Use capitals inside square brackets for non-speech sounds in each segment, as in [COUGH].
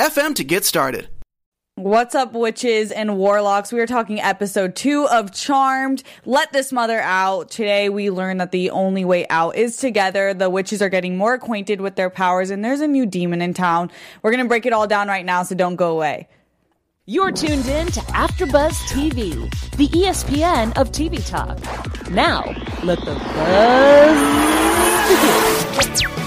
anchor.fm to get started. What's up, witches and warlocks? We are talking episode two of Charmed. Let this mother out. Today, we learn that the only way out is together. The witches are getting more acquainted with their powers, and there's a new demon in town. We're gonna break it all down right now, so don't go away. You're tuned in to AfterBuzz TV, the ESPN of TV talk. Now, let the buzz begin.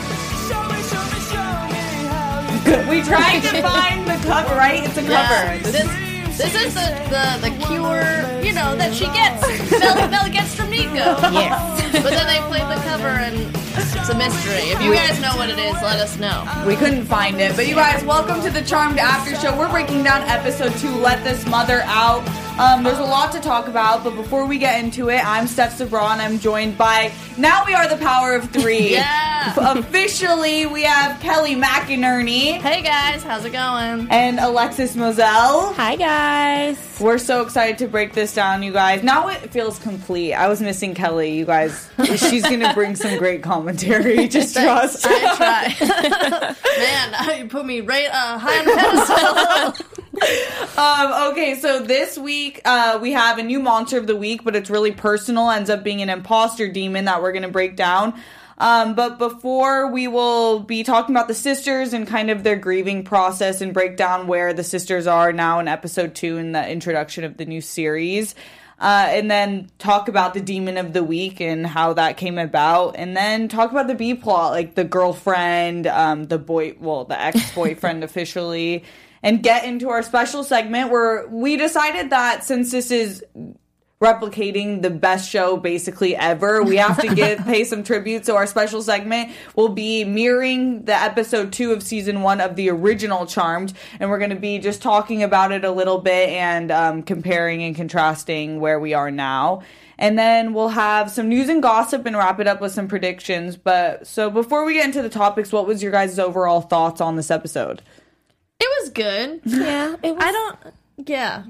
[LAUGHS] we tried to find the cover, right? It's a Yeah. cover. This, this is the, the, the cure, you know, that she gets. Mel, Mel gets from Niko. [LAUGHS] Yes. But then they played the cover and it's a mystery. If you guys know what it is, let us know. We couldn't find it. But you guys, welcome to the Charmed After Show. We're breaking down episode two, Let This Mother Out. Um, there's a lot to talk about, but before we get into it, I'm Steph Sabra and I'm joined by now we are the power of three. [LAUGHS] Yeah. [LAUGHS] Officially, we have Kelly McInerney Hey guys, how's it going? and Alexis Moselle. Hi, guys. We're so excited to break this down, you guys. Now it feels complete. I was missing Kelly, you guys. [LAUGHS] She's gonna bring some great commentary. Just trust. I try. Man, you put me right uh, high on the pedestal. Um, okay, so this week uh, we have a new monster of the week, but it's really personal. Ends up being an imposter demon that we're going to break down. Um, but before we will be talking about the sisters and kind of their grieving process and break down where the sisters are now in episode two in the introduction of the new series. Uh, and then talk about the demon of the week and how that came about, and then talk about the B plot, like the girlfriend, um, the boy, well, the ex boyfriend [LAUGHS] officially, and get into our special segment where we decided that since this is replicating the best show basically ever. We have to give [LAUGHS] pay some tribute. So our special segment will be mirroring the episode two of season one of the original Charmed, and we're going to be just talking about it a little bit and um, comparing and contrasting where we are now. And then we'll have some news and gossip and wrap it up with some predictions. But so before we get into the topics, what was your guys' overall thoughts on this episode? It was good. Yeah, it was. I don't. Yeah.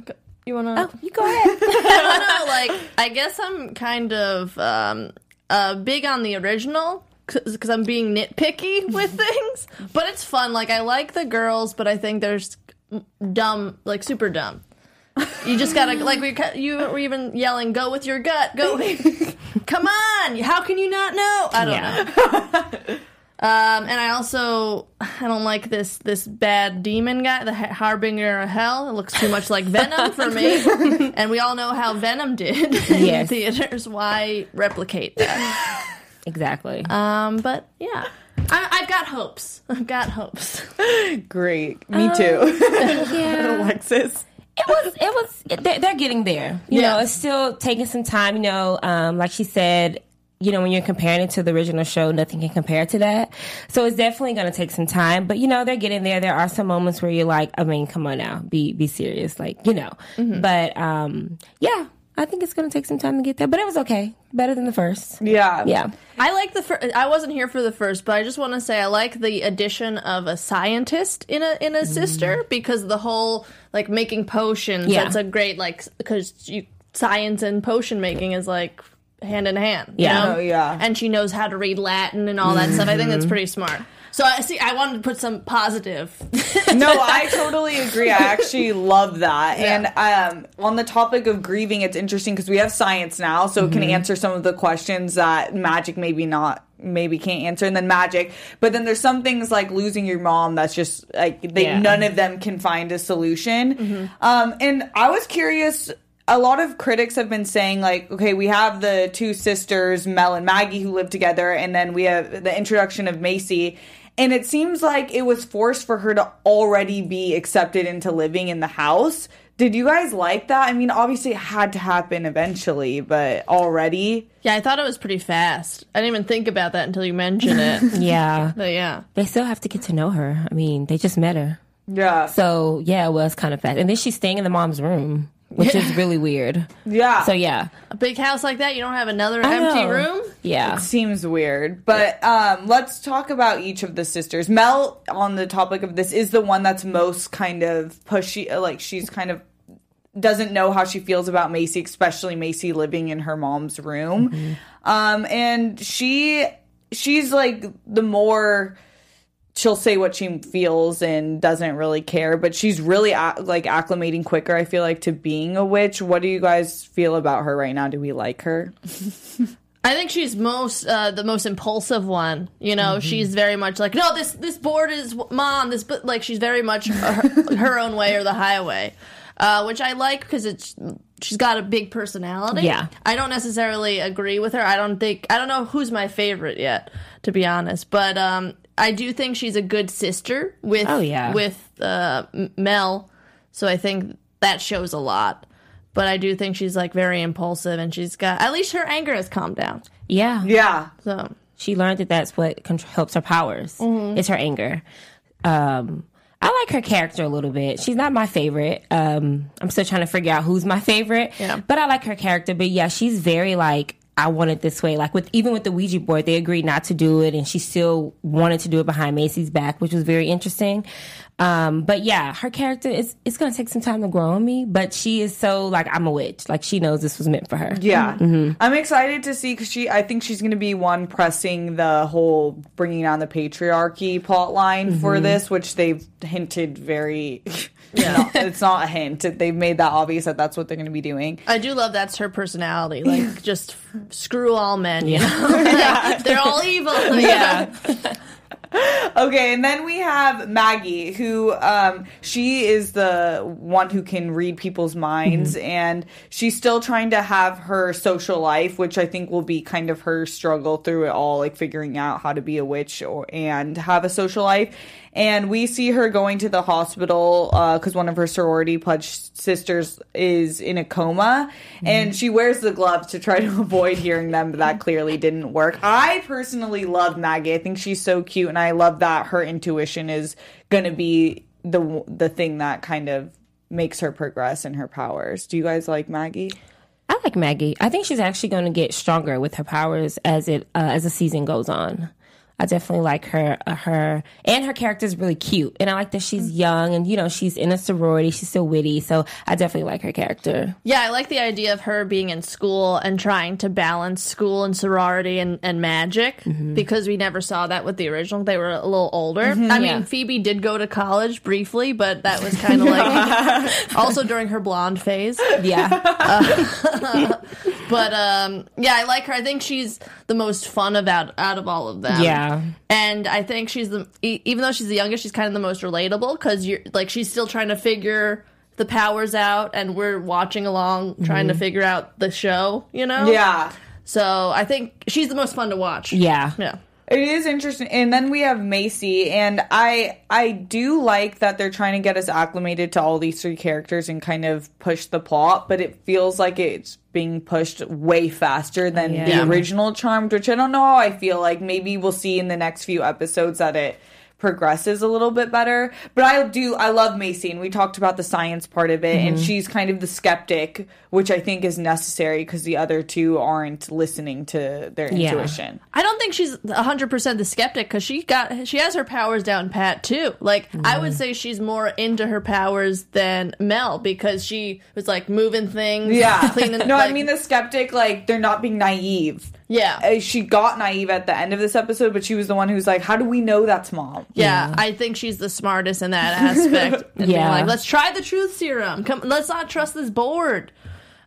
You wanna? Oh, you go ahead. [LAUGHS] I don't know. Like, I guess I'm kind of um, uh, big on the original because I'm being nitpicky with [LAUGHS] things. But it's fun. Like, I like the girls, but I think there's dumb, like super dumb. You just gotta like we you were even yelling, "Go with your gut, go! [LAUGHS] Come on! How can you not know?" I don't know. Um, and I also I don't like this this bad demon guy, the harbinger of hell. It looks too much like Venom for me, [LAUGHS] and we all know how Venom did [LAUGHS] in theaters. Why replicate that? exactly. Um, but yeah, I, I've got hopes. I've got hopes. [LAUGHS] Great. Me too. yeah. Alexis. It was. It was. They're, they're getting there. You Yeah. know, it's still taking some time. You know, um, like she said. You know, when you're comparing it to the original show, nothing can compare to that. So it's definitely going to take some time. But you know, they're getting there. There are some moments where you're like, I mean, come on now, be be serious, like you know. But um, yeah, I think it's going to take some time to get there. But it was okay, better than the first. Yeah. Yeah. I like the first. I wasn't here for the first, but I just want to say I like the addition of a scientist in a in a sister because the whole like making potions. Yeah. That's a great like because you science and potion making is like hand in hand. you Yeah. know? Oh, yeah. And she knows how to read Latin and all that stuff. I think that's pretty smart. So I see. I wanted to put some positive. [LAUGHS] no, I totally agree. I actually love that. And um, on the topic of grieving, it's interesting because we have science now, so it can answer some of the questions that magic maybe not maybe can't answer and then magic but then there's some things like losing your mom that's just like they Yeah. none of them can find a solution um and i was curious a lot of critics have been saying like okay we have the two sisters mel and maggie who live together and then we have the introduction of macy and it seems like it was forced for her to already be accepted into living in the house did you guys like that i mean obviously it had to happen eventually but already yeah, I thought it was pretty fast. I didn't even think about that until you mentioned it. [LAUGHS] Yeah. but yeah. They still have to get to know her. I mean, they just met her. Yeah. So yeah, it was kind of fast. And then she's staying in the mom's room, which is really weird. yeah. So yeah, A big house like that, you don't have another I empty know. room. yeah. Seems weird, but um, let's talk about each of the sisters. Mel, on the topic of this, is the one that's most kind of pushy. uh, Like she's kind of doesn't know how she feels about Macy, especially Macy living in her mom's room. Um, and she she's like the more she'll say what she feels and doesn't really care, but she's really like acclimating quicker. I feel like to being a witch. What do you guys feel about her right now? Do we like her? [LAUGHS] I think she's most uh, the most impulsive one. You know, she's very much like, no, this this board is mom. This but like she's very much her, [LAUGHS] her own way or the highway, uh, which I like because it's she's got a big personality. Yeah. I don't necessarily agree with her. I don't think I don't know who's my favorite yet, to be honest. But um, I do think she's a good sister with Oh, yeah. with uh, Mel. So I think that shows a lot. But I do think she's like very impulsive, and she's got at least her anger has calmed down. Yeah. Yeah. So She learned that that's what contr- helps her powers. It's her anger. Um, I like her character a little bit. She's not my favorite. Um, I'm still trying to figure out who's my favorite. Yeah. But I like her character. But yeah, she's very like I want it this way. Like with even with the Ouija board, they agreed not to do it, and she still wanted to do it behind Macy's back, which was very interesting. Um, but yeah, her character is it's gonna take some time to grow on me. But she is so like I'm a witch. Like she knows this was meant for her. Yeah, I'm excited to see because she. I think she's going to be one pressing the whole bringing down the patriarchy plot line for this, which they've hinted very. [LAUGHS] Yeah, it's not a hint. They've made that obvious that that's what they're going to be doing. I do love that's her personality. Like just screw all men. You Yeah. know? [LAUGHS] Like, they're all evil. Yeah. [LAUGHS] Okay, and then we have Maggie, who um, she is the one who can read people's minds, and she's still trying to have her social life, which I think will be kind of her struggle through it all, like figuring out how to be a witch or and have a social life. And we see her going to the hospital because one of her sorority pledge sisters is in a coma, and she wears the gloves to try to [LAUGHS] avoid hearing them, but that clearly didn't work. I personally love Maggie. I think she's so cute, and I love that her intuition is going to be the the thing that kind of makes her progress in her powers. Do you guys like Maggie? I like Maggie. I think she's actually going to get stronger with her powers as it uh, as the season goes on. I definitely like her. Uh, her and her character is really cute, and I like that she's young and you know she's in a sorority. She's so witty, so I definitely like her character. Yeah, I like the idea of her being in school and trying to balance school and sorority and, and magic mm-hmm. because we never saw that with the original. They were a little older. Mm-hmm. I mean, Phoebe did go to college briefly, but that was kind of like [LAUGHS] [LAUGHS] also during her blonde phase. Yeah, [LAUGHS] uh, But um, yeah, I like her. I think she's the most fun about out of all of them. yeah, and I think she's the e- even though she's the youngest, she's kind of the most relatable because you're like she's still trying to figure the powers out, and we're watching along trying to figure out the show. You know? Yeah. So I think she's the most fun to watch. yeah. Yeah. It is interesting. And then we have Macy and I I do like that they're trying to get us acclimated to all these three characters and kind of push the plot, but it feels like it's being pushed way faster than Yeah. the original Charmed, which I don't know how I feel like. Maybe we'll see in the next few episodes that it progresses a little bit better. But I do I love Macy and we talked about the science part of it and mm-hmm. she's kind of the skeptic, which I think is necessary because the other two aren't listening to their Yeah. intuition. I don't think she's 100% the skeptic because she got she has her powers down pat too. Like I would mm. say she's more into her powers than Mel because she was like moving things, Yeah. cleaning. [LAUGHS] no, I mean the skeptic, like they're not being naive. Yeah, Uh, She got naive at the end of this episode, but she was the one who's like, "How do we know that's mom?" Yeah, I think she's the smartest in that aspect. [LAUGHS] Yeah. like, let's try the truth serum. Come, let's not trust this board.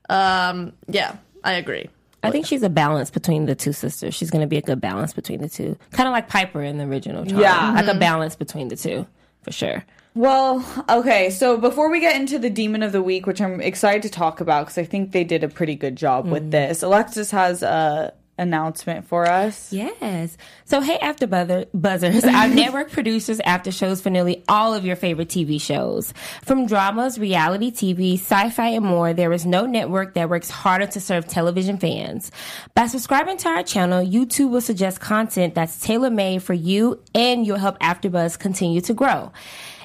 Um, yeah, I agree. I think she's a balance between the two sisters. She's going to be a good balance between the two, kind of like Piper in the original. Charmed. Yeah. like a balance between the two for sure. Well, okay. So before we get into the demon of the week, which I'm excited to talk about because I think they did a pretty good job with this, Alexis has a announcement for us. Yes. So, hey, After Buzzer- Buzzers, [LAUGHS] our network producers after shows for nearly all of your favorite TV shows. From dramas, reality TV, sci fi, and more, there is no network that works harder to serve television fans. By subscribing to our channel, YouTube will suggest content that's tailor made for you and you'll help AfterBuzz continue to grow.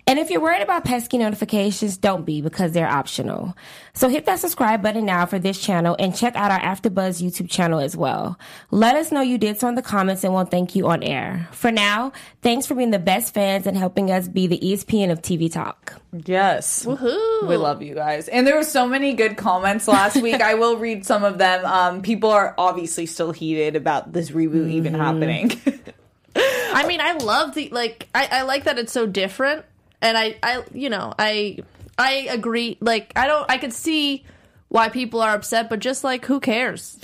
And if you're worried about pesky notifications, don't be because they're optional. So hit that subscribe button now for this channel and check out our AfterBuzz YouTube channel as well. Let us know you did so in the comments and we'll thank you on air. For now, thanks for being the best fans and helping us be the ESPN of TV talk. Yes. Woohoo. We love you guys. And there were so many good comments last week. I will read some of them. Um, people are obviously still heated about this reboot even happening. [LAUGHS] I mean, I love the like. I, I like that it's so different, and I, I, you know, I, I agree. Like, I don't. I could see why people are upset, but just like, who cares?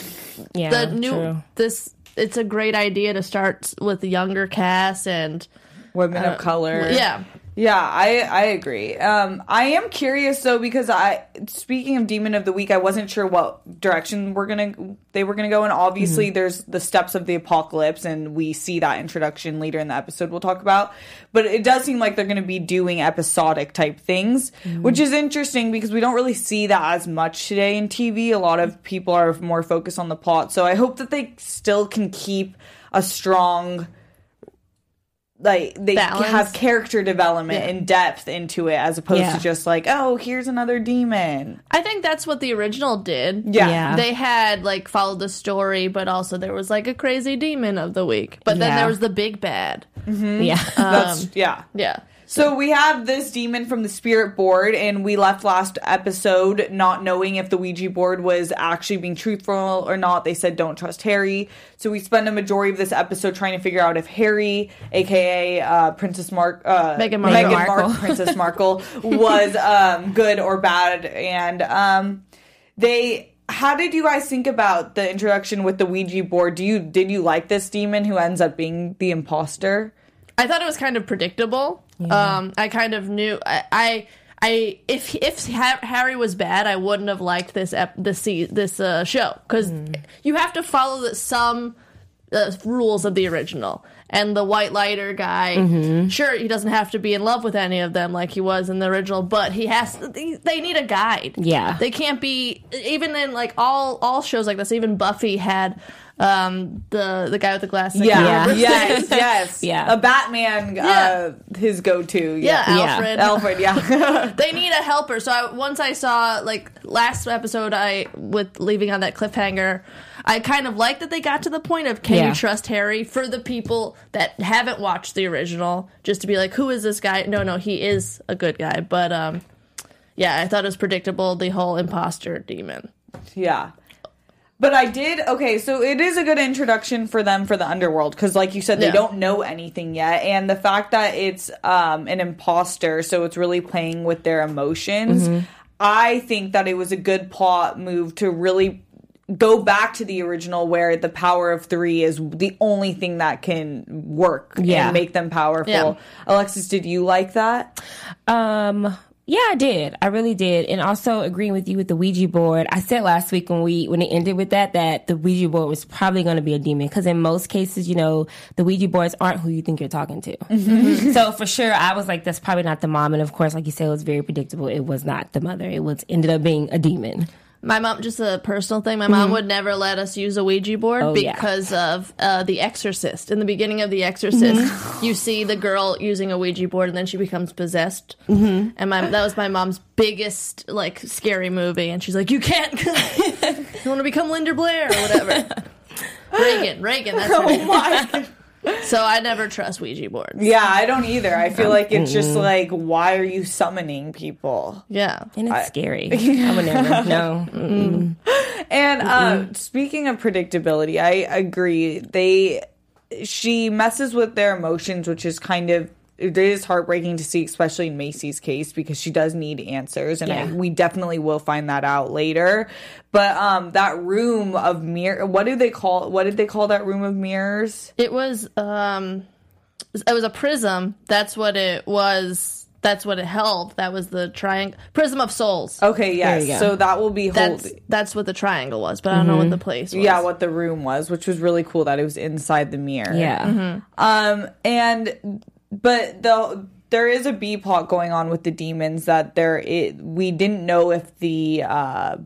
Yeah, the new true. this. It's a great idea to start with the younger cast and Women of uh, color. yeah. Yeah, I I agree. Um, I am curious though because I speaking of Demon of the Week, I wasn't sure what direction we're gonna they were gonna go, and obviously there's the steps of the apocalypse, and we see that introduction later in the episode. We'll talk about, but it does seem like they're gonna be doing episodic type things, which is interesting because we don't really see that as much today in TV. A lot of people are more focused on the plot, so I hope that they still can keep a strong like they Balance. have character development Yeah. and depth into it as opposed Yeah. to just like oh here's another demon I think that's what the original did. yeah, Yeah. They had like followed the story, but also there was like a crazy demon of the week. But then there was the big bad. Mm-hmm. Yeah. Um, that's yeah Yeah. So we have this demon from the spirit board and we left last episode not knowing if the ouija board was actually being truthful or not they said don't trust harry so we spend a majority of this episode trying to figure out if harry aka uh, princess mark uh, Meghan Markle. Meghan Markle. Mark- [LAUGHS] princess markle was um, good or bad and um, they how did you guys think about the introduction with the ouija board do you did you like this demon who ends up being the imposter I thought it was kind of predictable. Um, I kind of knew. I, I, I if if ha- Harry was bad, I wouldn't have liked this ep- this this uh, show because you have to follow the, some uh, rules of the original. And the white lighter guy, mm-hmm. sure, he doesn't have to be in love with any of them like he was in the original, but he has. They, they need a guide. Yeah. they can't be even in like all all shows like this. Even Buffy had um the the guy with the glasses. Yeah. Yeah. Yes. [LAUGHS] Yes. Yeah. A Batman. Yeah. Uh, his go-to. Yeah, Yeah. Yeah. Alfred. Alfred. Yeah. [LAUGHS] [LAUGHS] they need a helper. So I, once I saw like last episode, I with leaving on that cliffhanger, I kind of like that they got to the point of can Yeah. you trust Harry for the people that haven't watched the original, just to be like, who is this guy? No, no, he is a good guy, but um, yeah, I thought it was predictable the whole imposter demon. yeah. But I did okay, so it is a good introduction for them for the underworld because, like you said, they Yeah. don't know anything yet, and the fact that it's um, an imposter, so it's really playing with their emotions. Mm-hmm. I think that it was a good plot move to really go back to the original, where the power of three is the only thing that can work Yeah. and make them powerful. Yeah. Alexis, did you like that? Um, yeah, I did. I really did. And also agreeing with you with the Ouija board. I said last week when we, when it ended with that, that the Ouija board was probably going to be a demon. Cause in most cases, you know, the Ouija boards aren't who you think you're talking to. Mm-hmm. [LAUGHS] so for sure, I was like, that's probably not the mom. And of course, like you said, it was very predictable. It was not the mother. It was, ended up being a demon. My mom, just a personal thing. My mom would never let us use a Ouija board Oh, yeah. because of uh, The Exorcist. In the beginning of The Exorcist, you see the girl using a Ouija board, and then she becomes possessed. Mm-hmm. And my that was my mom's biggest like scary movie. And she's like, "You can't. [LAUGHS] you want to become Linda Blair or whatever." [LAUGHS] Regan, Regan. That's her name. my [LAUGHS] So I never trust Ouija boards. Yeah, I don't either. I feel like it's just like, why are you summoning people? Yeah. And it's scary. [LAUGHS] I would never, no. Mm-mm. [LAUGHS] And uh, speaking of predictability, I agree. They, she messes with their emotions, which is kind of it is heartbreaking to see, especially in Macy's case, because she does need answers, and I, we definitely will find that out later. But um, that room of mirror, what do they call? What did they call that room of mirrors? It was um it was a prism. That's what it was. That's what it held. That was the triangle prism of souls. Okay, yes. So that will be hold. That's that's what the triangle was, but I don't know what the place was. Yeah, what the room was, which was really cool that it was inside the mirror. Yeah. Um, and but the there is a B plot going on with the demons that there it we didn't know if the uh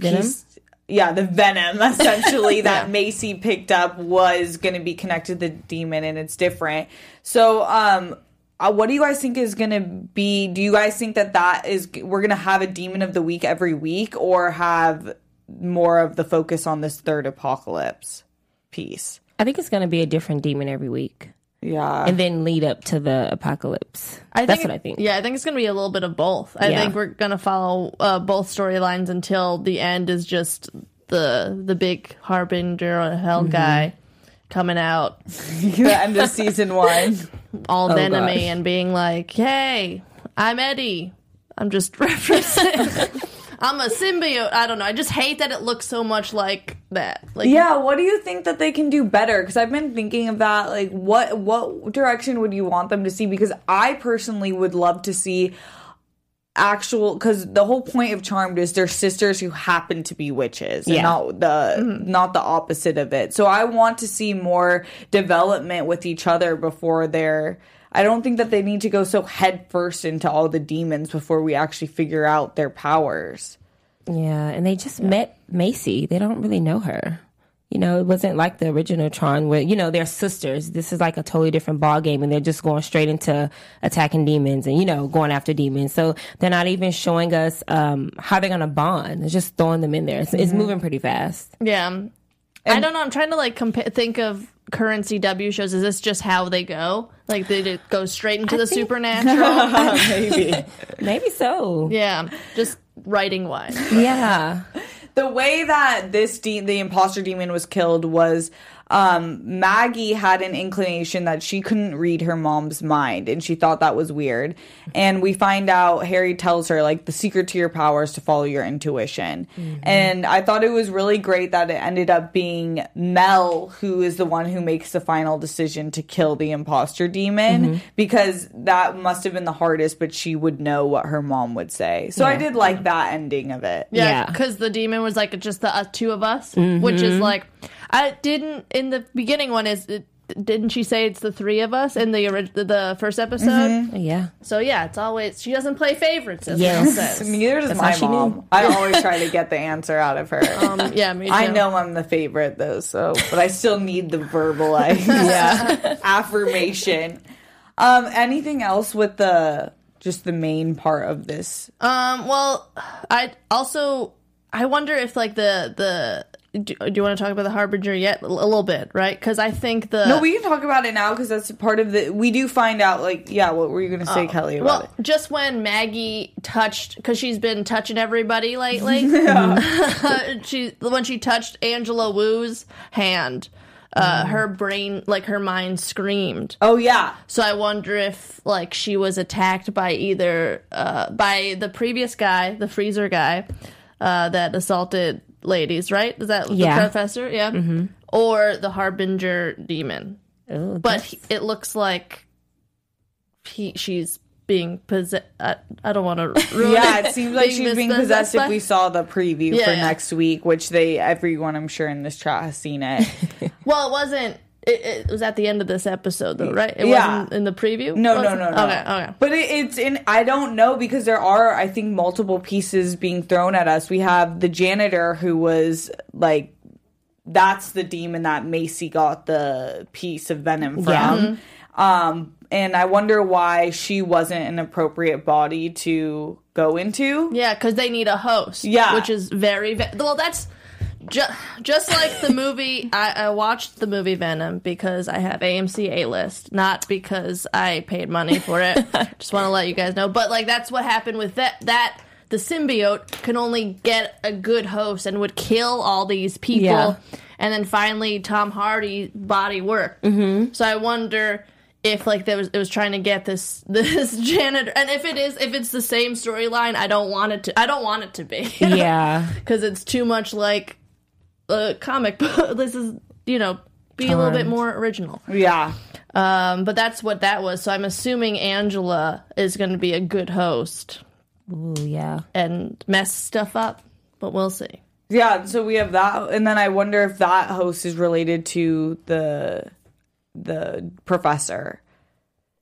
Venom? piece- yeah, the venom [LAUGHS] essentially that Macy picked up was going to be connected to the demon and it's different. So, um uh, what do you guys think is going to be? Do you guys think that that is we're going to have a demon of the week every week, or have more of the focus on this third apocalypse piece? I think it's going to be a different demon every week, Yeah, and then lead up to the apocalypse. I That's think, what I think. Yeah, I think it's going to be a little bit of both. I Yeah. think we're going to follow uh, both storylines until the end is just the the big harbinger or hell Mm-hmm. guy coming out [LAUGHS] the end of season one. [LAUGHS] all Oh, venomy gosh. and being like, "Hey, I'm Eddie." I'm just [LAUGHS] referencing. I'm a symbiote. I don't know. I just hate that it looks so much like that. Like, Yeah, what do you think that they can do better? Because I've been thinking of that. Like, what what direction would you want them to see? Because I personally would love to see actual. Because the whole point of Charmed is they're sisters who happen to be witches, and Yeah. not the mm-hmm. not the opposite of it. So I want to see more development with each other before they're. I don't think that they need to go so head first into all the demons before we actually figure out their powers. Yeah, and they just met Macy. They don't really know her. You know, it wasn't like the original Tron where, you know, they're sisters. This is like a totally different ball game and they're just going straight into attacking demons and, you know, going after demons. So they're not even showing us um, how they're going to bond. They're just throwing them in there. It's, it's moving pretty fast. Yeah. I don't know. I'm trying to like compa- think of current CW shows. Is this just how they go? Like they just go straight into the think- supernatural? [LAUGHS] Maybe. [LAUGHS] Maybe so. yeah, just writing wise. Yeah. the way that this de- the imposter demon was killed was um, Maggie had an inclination that she couldn't read her mom's mind, and she thought that was weird. And we find out Harry tells her like the secret to your power is to follow your intuition. And I thought it was really great that it ended up being Mel who is the one who makes the final decision to kill the imposter demon because that must have been the hardest, but she would know what her mom would say. So I did like that ending of it. Yeah, Yeah. because the demon was like just the uh, two of us, which is like I didn't in the beginning one is it, didn't she say it's the three of us in the orig- the first episode? Yeah. So yeah, it's always she doesn't play favorites. As Yes. Says. [LAUGHS] Neither does That's my mom. knew. I always try to get the answer out of her. [LAUGHS] Um, yeah, me too. I know I'm the favorite though, so but I still need the verbalized [LAUGHS] yeah. affirmation. Um, anything else with the just the main part of this? Um. Well, I also I wonder if like the the do, do you want to talk about the harbinger yet? A little bit, right? Because I think the No, we can talk about it now because that's part of the. We do find out, like, yeah. What were you going to say, Kelly? About Well, it? just when Maggie touched, because she's been touching everybody lately. [LAUGHS] [LAUGHS] she when she touched Angela Wu's hand, uh, her brain, like her mind, screamed. Oh yeah, So I wonder if like she was attacked by either uh, by the previous guy, the freezer guy, uh, that assaulted ladies. Right? Is that Yeah. the professor? Yeah. Mm-hmm. Or the harbinger demon Ooh, but he, it looks like he she's being possessed. I, I don't want to [LAUGHS] ruin yeah. it. It seems like she's being possessed. If by- we saw the preview Yeah, for yeah. next week, which they everyone I'm sure in this chat has seen it. [LAUGHS] well, it wasn't. It, it was at the end of this episode, though, right? It Yeah. wasn't in the preview. No, no, no, no. Okay, okay. But it, it's in. I don't know because there are, I think, multiple pieces being thrown at us. We have the janitor who was like, that's the demon that Macy got the piece of venom from. Yeah. Mm-hmm. Um, and I wonder why she wasn't an appropriate body to go into. Yeah, because they need a host. Yeah. which is very ve- well. That's ju- just like the movie. I, I watched the movie Venom because I have AMC A list, not because I paid money for it. [LAUGHS] just want to let you guys know. But like that's what happened with that. That the symbiote can only get a good host and would kill all these people. Yeah. And then finally, Tom Hardy's body worked. Mm-hmm. So I wonder if like there was it was trying to get this [LAUGHS] this janitor, and if it is if it's the same storyline, I don't want it to. I don't want it to be. Yeah. [LAUGHS] because it's too much like a comic book. [LAUGHS] this is you know be a little bit more original. Yeah. Um, but that's what that was. So I'm assuming Angela is going to be a good host Ooh, yeah. and mess stuff up, but we'll see. Yeah, so we have that, and then I wonder if that host is related to the the professor,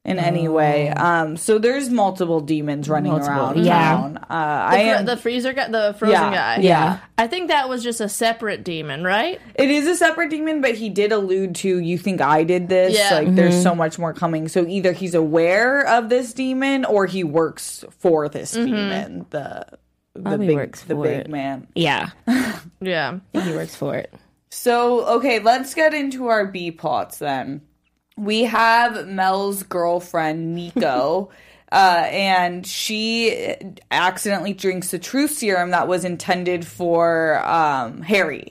in any way. Um, so there's multiple demons running Multiple, around yeah. town. Uh, I The, fr- am. the freezer guy, the frozen Yeah, guy. yeah. I think that was just a separate demon, right? It is a separate demon, but he did allude to you think I did this. Yeah. Like there's so much more coming. So either he's aware of this demon or he works for this demon. The the Probably big works the big it. man. Yeah, [LAUGHS] Yeah. he works for it. So okay, let's get into our B plots then. We have Mel's girlfriend Niko. [LAUGHS] Uh, and she accidentally drinks the truth serum that was intended for um, Harry.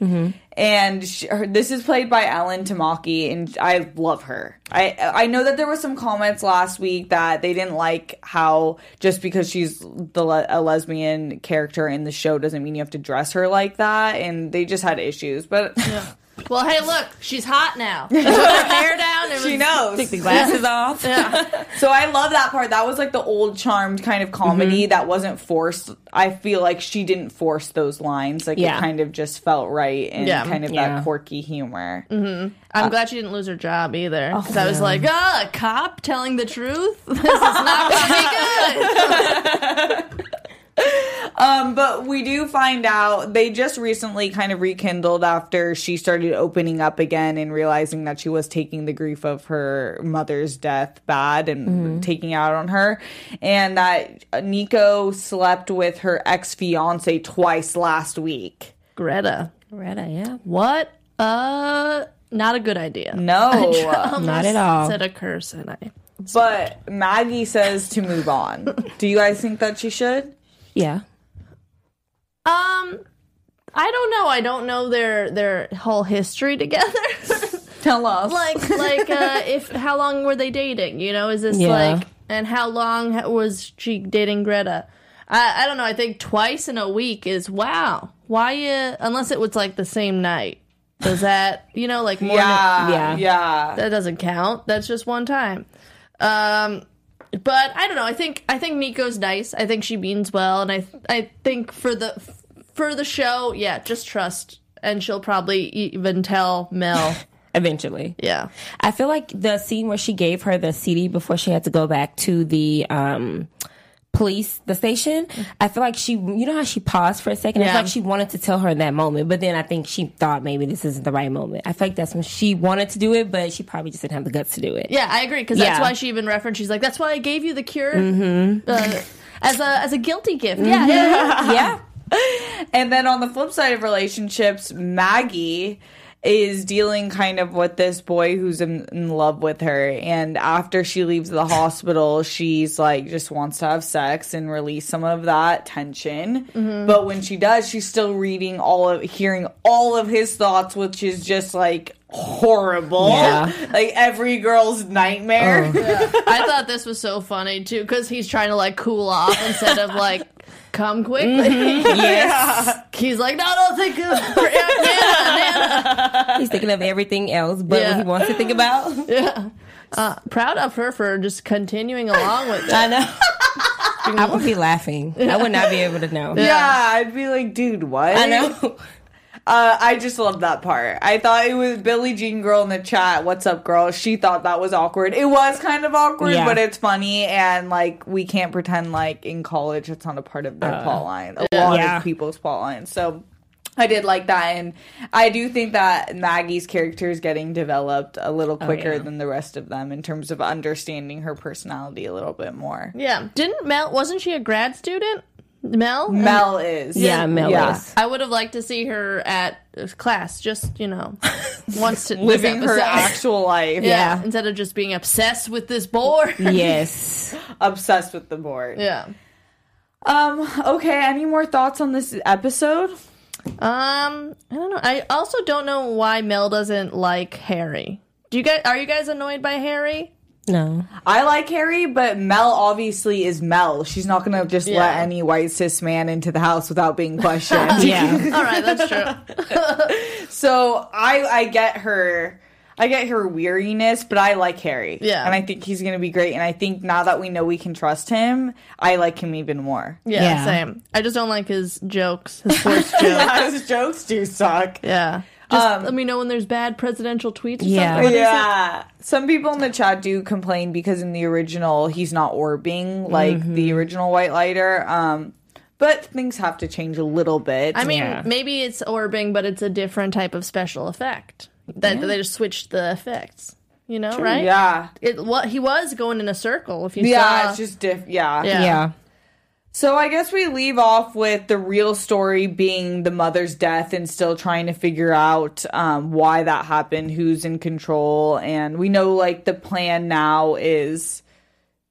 And she, her, this is played by Ellen Tamaki, and I love her. I I know that there were some comments last week that they didn't like how just because she's the le- a lesbian character in the show doesn't mean you have to dress her like that, and they just had issues. But [LAUGHS] Well, hey, look, she's hot now. [LAUGHS] She put her hair down. It she was- knows. Take the glasses off. Yeah. [LAUGHS] So I love that part. That was like the old charmed kind of comedy mm-hmm. that wasn't forced. I feel like she didn't force those lines. Like Yeah. it kind of just felt right and Yeah. kind of Yeah. that quirky humor. Mm-hmm. I'm uh, glad she didn't lose her job either. Oh, because I was like, ah, a cop telling the truth? [LAUGHS] This is not going to be good. Um, but we do find out they just recently kind of rekindled after she started opening up again and realizing that she was taking the grief of her mother's death bad and taking out on her, and that Niko slept with her ex fiance twice last week. Greta, Greta, yeah, what? Uh, not a good idea. No. [LAUGHS] not at all. Said a curse and I. But Maggie says to move on. [LAUGHS] Do you guys think that she should? Yeah, Um, I don't know. I don't know their their whole history together. [LAUGHS] Tell us. like like uh [LAUGHS] if how long were they dating you know is this Yeah. like and how long was she dating greta i i don't know i think twice in a week is wow why uh unless it was like the same night does that you know like more yeah, Yeah. yeah, that doesn't count that's just one time um but i don't know. I think i think niko's nice. I think she means well. And i i think for the for the show yeah just trust. And she'll probably even tell mel. [LAUGHS] Eventually. yeah. I feel like the scene where she gave her the CD before she had to go back to the um police the station. I feel like she, you know how she paused for a second. I Yeah. feel like she wanted to tell her in that moment, but then I think she thought maybe this isn't the right moment. I feel like that's when she wanted to do it, but she probably just didn't have the guts to do it. Yeah, I agree because that's why she even referenced. She's like, "That's why I gave you the cure uh, as a as a guilty gift." Yeah, yeah, yeah. [LAUGHS] yeah. And then on the flip side of relationships, Maggie is dealing kind of with this boy who's in, in love with her. And after she leaves the hospital, she's like, just wants to have sex and release some of that tension. Mm-hmm. But when she does, she's still reading all of, hearing all of his thoughts, which is just like horrible. Yeah. [LAUGHS] Like every girl's nightmare. Oh. [LAUGHS] I thought this was so funny too because he's trying to like cool off instead of like come quickly. [LAUGHS] Yes. He's like, "No, don't think of Nana, [LAUGHS] Nana." He's thinking of everything else but Yeah. what he wants to think about. [LAUGHS] Yeah. Uh, proud of her for just continuing along with it. I know. I would be laughing. I would not be able to know. Yeah, I'd be like, dude, what? I know. Uh, I just love that part. I thought it was Billie Jean girl in the chat. What's up, girl? She thought that was awkward. It was kind of awkward, Yeah. but it's funny and like we can't pretend like in college it's not a part of their Uh, plot line. A lot Yeah. of people's plot lines. So I did like that, and I do think that Maggie's character is getting developed a little quicker Oh, yeah. than the rest of them in terms of understanding her personality a little bit more. Yeah. Didn't Mel? Wasn't she a grad student? Mel. Mel is, Yeah, Mel is. I would have liked to see her at class, just you know, [LAUGHS] once to living this her actual life. Yeah. Yeah. Instead of just being obsessed with this board. [LAUGHS] Yes. [LAUGHS] obsessed with the board. yeah. Um. Okay. Any more thoughts on this episode? Um, I don't know. I also don't know why Mel doesn't like Harry. Do you guys are you guys annoyed by Harry? No. I like Harry, but Mel obviously is Mel. She's not gonna just Yeah. let any white cis man into the house without being [LAUGHS] questioned. Yeah. [LAUGHS] All right, that's true. [LAUGHS] so I I get her. I get her weariness, but I like Harry. Yeah. And I think he's gonna be great. And I think now that we know we can trust him, I like him even more. Yeah, Yeah. same. I just don't like his jokes, his forced jokes. His jokes do suck. Yeah. Just Um, let me know when there's bad presidential tweets. Or Yeah. something. What is it? yeah. Some people in the chat do complain because in the original he's not orbing like the original White Lighter. Um, but things have to change a little bit. I mean, Yeah. maybe it's orbing, but it's a different type of special effect. That they just switched the effects. You know, right? yeah, It what he was going in a circle. If you yeah, saw, it's just diff. Yeah, Yeah. Yeah. So I guess we leave off with the real story being the mother's death and still trying to figure out um, why that happened, who's in control, and we know like the plan now is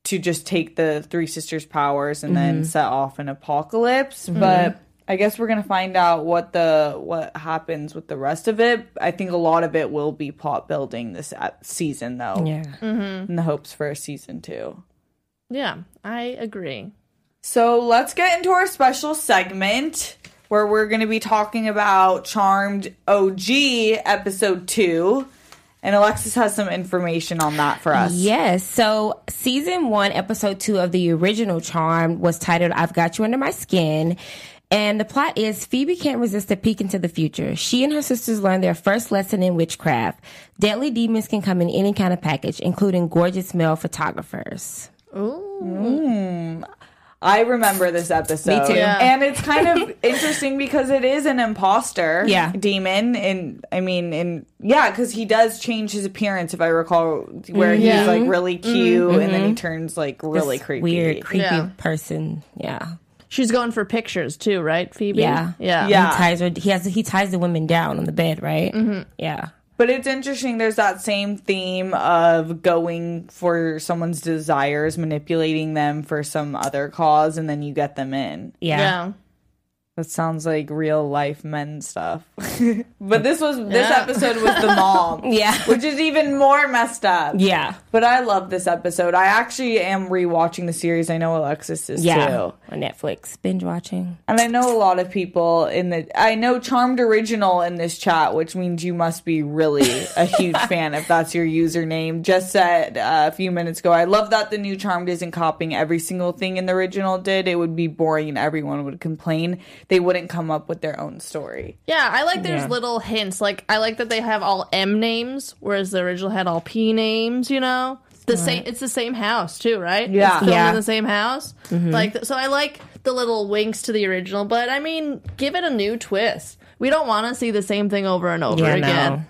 to just take the three sisters' powers and then set off an apocalypse. But I guess we're gonna find out what the what happens with the rest of it. I think a lot of it will be plot building this uh, season, though, Yeah. in the hopes for a season two. yeah, I agree. So let's get into our special segment where we're going to be talking about Charmed OG episode two. And Alexis has some information on that for us. Yes. So, season one, episode two of the original Charmed was titled I've Got You Under My Skin. And the plot is Phoebe can't resist a peek into the future. She and her sisters learn their first lesson in witchcraft. Deadly demons can come in any kind of package, including gorgeous male photographers. Mm. I remember this episode. Me too. Yeah. And it's kind of [LAUGHS] interesting because it is an imposter Yeah. demon. And I mean, and yeah, because he does change his appearance, if I recall, where he's mm-hmm. like really mm-hmm. cute and then he mm-hmm. turns like really This creepy. Weird, creepy Yeah. person. Yeah. She's going for pictures too, right, Phoebe? Yeah. yeah, Yeah. He ties her, he has, he ties the women down on the bed, right? Mm-hmm. Yeah. But it's interesting. There's that same theme of going for someone's desires, manipulating them for some other cause, and then you get them in. Yeah. yeah. That sounds like real life men stuff. [LAUGHS] but this was this Yeah. episode was the mom. [LAUGHS] Yeah. Which is even more messed up. Yeah. But I love this episode. I actually am rewatching the series. I know Alexis is Yeah. too. On Netflix. Binge watching. And I know a lot of people in the I know Charmed Original in this chat, which means you must be really a huge [LAUGHS] fan if that's your username. Just said uh, a few minutes ago, I love that the new Charmed isn't copying every single thing in the original did. It would be boring and everyone would complain. They wouldn't come up with their own story. Yeah, I like there's Yeah. little hints. Like I like that they have all M names, whereas the original had all P names. You know, the same. It's the same house too, right? Yeah. it's Yeah. in the same house. Mm-hmm. Like so, I like the little winks to the original, but I mean, give it a new twist. We don't want to see the same thing over and over Yeah, again. no.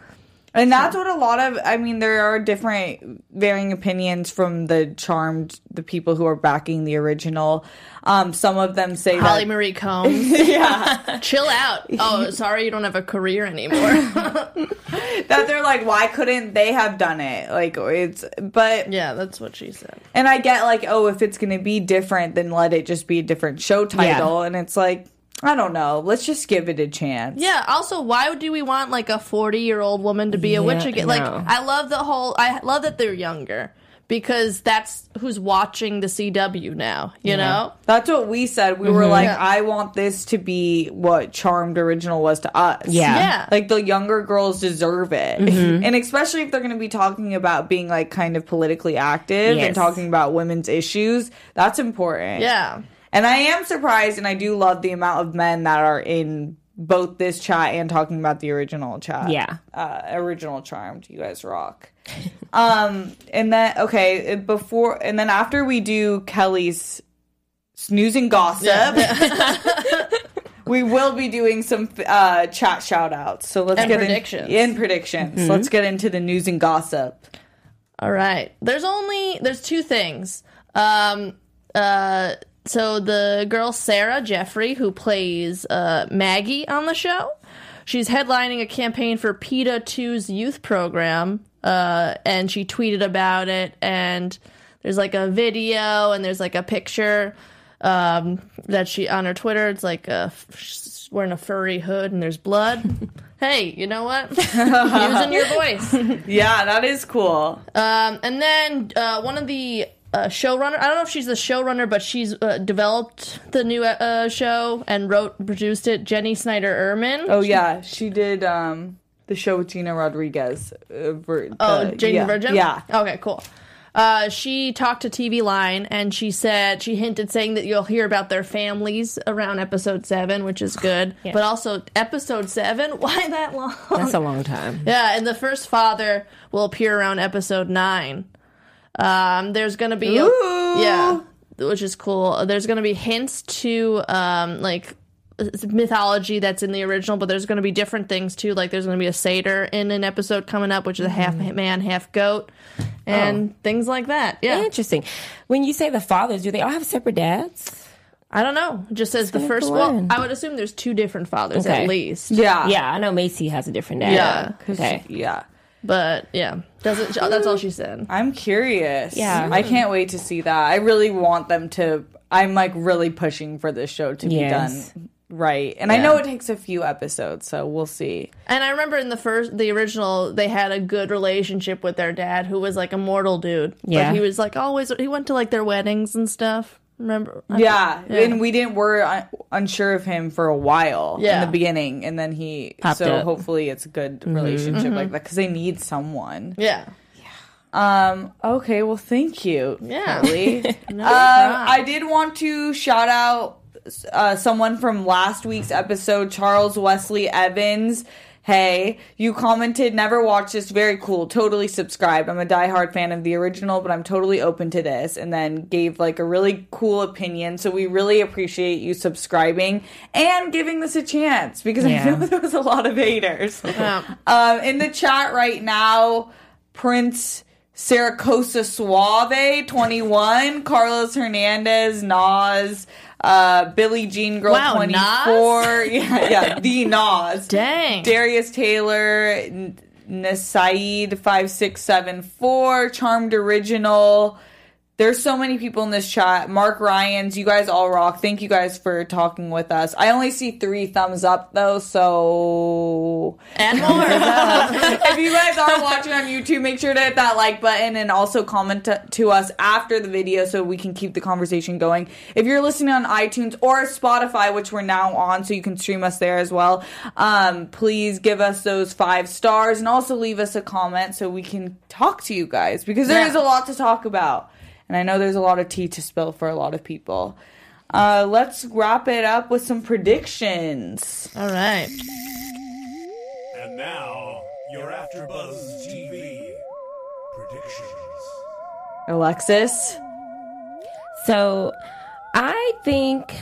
And that's what a lot of I mean, there are different varying opinions from the Charmed, the people who are backing the original. Um, some of them say Holly that Marie Combs, [LAUGHS] yeah. [LAUGHS] chill out. Oh, sorry, you don't have a career anymore. [LAUGHS] that they're like, why couldn't they have done it? Like it's, but yeah, that's what she said. and I get like, oh, if it's gonna be different, then let it just be a different show title. And it's like, I don't know, let's just give it a chance. Yeah. Also, why do we want like a forty-year-old woman to be a witch Yeah, again? Like, no. I love the whole. I love that they're younger because that's who's watching the CW now. You know. That's what we said. We Mm-hmm. were like, Yeah. I want this to be what Charmed original was to us. Yeah. Yeah. Like the younger girls deserve it. Mm-hmm. [LAUGHS] And especially if they're going to be talking about being like kind of politically active and talking about women's issues, that's important. Yeah. And I am surprised and I do love the amount of men that are in both this chat and talking about the original chat. Yeah. Uh, original Charmed. You guys rock. [LAUGHS] um, and then, okay, before, and then after we do Kelly's snoozing gossip. [LAUGHS] [LAUGHS] We will be doing some uh, chat shout outs. So let's And get predictions. In, and predictions. Let's get into the news and gossip. All right. There's only there's two things. Um uh so the girl Sarah Jeffrey who plays uh Maggie on the show, she's headlining a campaign for PETA 2's youth program. Uh and she tweeted about it and there's like a video and there's like a picture um that she on her Twitter it's like uh she's wearing a furry hood and there's blood. [LAUGHS] hey, you know what? [LAUGHS] Using your voice. Yeah, that is cool. Um, and then uh, one of the uh, showrunner, I don't know if she's the showrunner, but she's uh, developed the new uh, show and wrote, produced it. Jennie Snyder Urman. Oh yeah, she did um the show with Gina Rodriguez. Uh, ver- Oh, Jane yeah. the Virgin. Yeah. Okay, cool. Uh, she talked to TV Line and she said she hinted saying that you'll hear about their families around episode seven, which is good. But also episode seven, [LAUGHS] why that long? That's a long time. Yeah, and the first father will appear around episode nine. Um, there's gonna be a, yeah, which is cool. There's gonna be hints to um like mythology that's in the original, but there's gonna be different things too. Like there's gonna be a satyr in an episode coming up, which is a half man, half goat, and things like that. Yeah, Interesting. When you say the fathers, do they all have separate dads? I don't know. It just says the first one. one. I would assume there's two different fathers Okay. at least. Yeah. Yeah, I know Macy has a different dad. Yeah. Okay. Yeah. But yeah, doesn't that's all she said. I'm curious. Yeah. I can't wait to see that. I really want them to. I'm like really pushing for this show to be done right. And I know it takes a few episodes, so we'll see. And I remember in the first, the original, they had a good relationship with their dad, who was like a mortal dude. Yeah. like, he was like always. He went to like their weddings and stuff. Remember? Yeah. Yeah. And we didn't, we're un- unsure of him for a while in the beginning. And then he, Popped so up. hopefully it's a good relationship like that because they need someone. yeah, yeah. Um, okay. Well, thank you. Yeah. Kelly. [LAUGHS] um, I did want to shout out uh, someone from last week's episode, Charles Wesley Evans. Hey, you commented, never watched this. Very cool. Totally subscribed. I'm a diehard fan of the original, but I'm totally open to this. And then gave like a really cool opinion. So we really appreciate you subscribing and giving this a chance because Yeah. I know [LAUGHS] there was a lot of haters. Yeah. Um, in the chat right now, Prince Saracosa Suave, 21, Carlos Hernandez, Nas, uh, Billie Jean Girl, Wow, 24. [LAUGHS] Yeah, yeah, the Nas. [LAUGHS] dang. Darius Taylor, Nasaid, 5674, Charmed Original. There's so many people in this chat. Mark Ryans, you guys all rock. Thank you guys for talking with us. I only see three thumbs up though, so and more. [LAUGHS] if you guys are watching on YouTube, make sure to hit that like button and also comment to, to us after the video so we can keep the conversation going. If you're listening on iTunes or Spotify, which we're now on, so you can stream us there as well, um, please give us those five stars and also leave us a comment so we can talk to you guys because there Yeah. is a lot to talk about. And I know there's a lot of tea to spill for a lot of people. Uh, let's wrap it up with some predictions. All right. And now, you're after AfterBuzz TV predictions. Alexis? So I think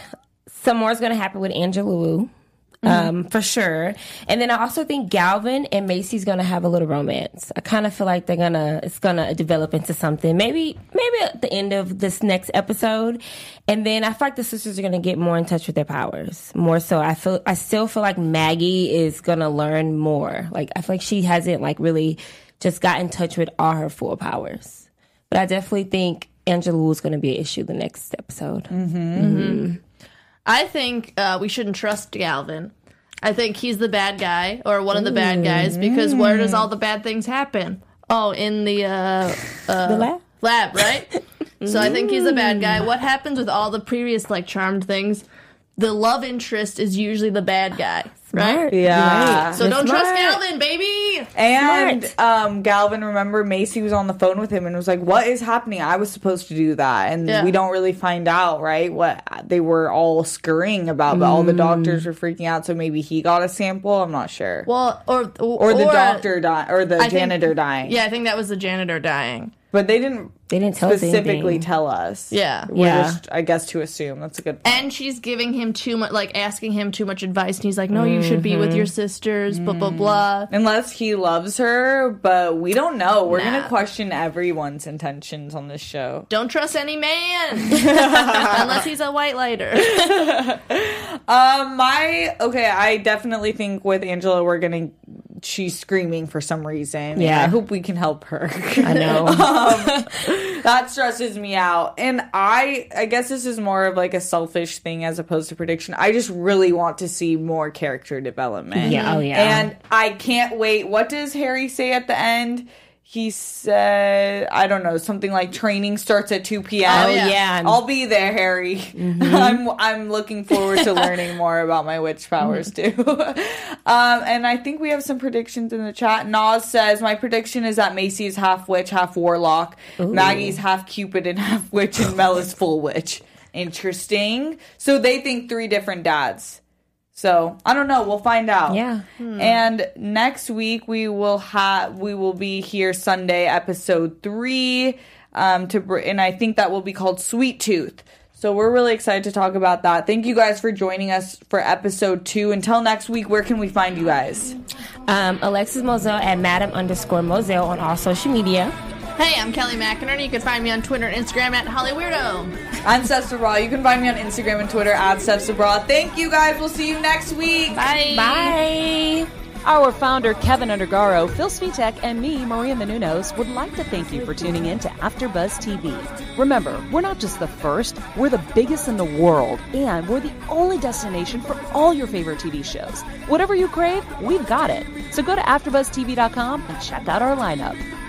some more is going to happen with Angela Wu. Mm-hmm. Um, for sure. And then I also think Galvin and Macy's gonna have a little romance. I kind of feel like they're gonna, it's gonna develop into something. Maybe, maybe at the end of this next episode. And then I feel like the sisters are gonna get more in touch with their powers. More so. I feel, I still feel like Maggie is gonna learn more. Like, I feel like she hasn't like really just got in touch with all her full powers. But I definitely think Angela Wu is gonna be an issue the next episode. Mm-hmm. Mm-hmm. I think uh, we shouldn't trust Galvin. I think he's the bad guy or one of the bad guys because where does all the bad things happen? Oh, in the uh, The lab? lab, right? [LAUGHS] so I think he's a bad guy. What happens with all the previous like charmed things? The love interest is usually the bad guy, right? Yeah. Right. So don't trust. Galvin, baby. And um, Galvin, remember Macy was on the phone with him and was like, "What is happening? I was supposed to do that, and Yeah. we don't really find out, right? What they were all scurrying about, but all the doctors were freaking out. So maybe he got a sample. I'm not sure, Well, or or the doctor died, or the I think- janitor dying. Yeah, I think that was the janitor dying. But they didn't They didn't tell us specifically anything. tell us. Yeah. we're Yeah. just, I guess, to assume that's a good. Point. And she's giving him too much, like asking him too much advice, and he's like, "No, you should be with your sisters." Blah blah blah. Unless he loves her, but we don't know. We're Nah. gonna question everyone's intentions on this show. Don't trust any man [LAUGHS] unless he's a white lighter. Um, [LAUGHS] my okay, I definitely think with Angela, we're gonna. She's screaming for some reason. and Yeah. I hope we can help her. I know. [LAUGHS] Um, that stresses me out, and I, I guess this is more of like a selfish thing as opposed to prediction. I just really want to see more character development. Yeah, oh, yeah. And I can't wait. What does Harry say at the end? He said, I don't know, something like training starts at 2 p.m. Oh, yeah. I'll be there, Harry. [LAUGHS] I'm I'm looking forward to learning more about my witch powers [LAUGHS] too. [LAUGHS] um, and I think we have some predictions in the chat. Nas says my prediction is that Macy is half witch, half warlock. Maggie's half Cupid and half witch, and Mel is full witch. Interesting. So they think three different dads. So I don't know. We'll find out. Yeah. And next week we will have we will be here Sunday episode three. Um, to br- and I think that will be called Sweet Tooth. So we're really excited to talk about that. Thank you guys for joining us for episode two. Until next week, where can we find you guys? Um, Alexis Moselle at Madam underscore Moselle on all social media. Hey, I'm Kelly McInerney. You can find me on Twitter and Instagram at HollyWeirdo. I'm Steph Sabra. You can find me on Instagram and Twitter at Steph Sabra. Thank you guys. We'll see you next week. Bye. Bye. Our founder, Kevin Undergaro, Phil Svitek, and me, Maria Menounos, would like to thank you for tuning in to AfterBuzz TV. Remember, we're not just the first, we're the biggest in the world, and we're the only destination for all your favorite TV shows. Whatever you crave, we've got it. So go to AfterBuzzTV.com and check out our lineup.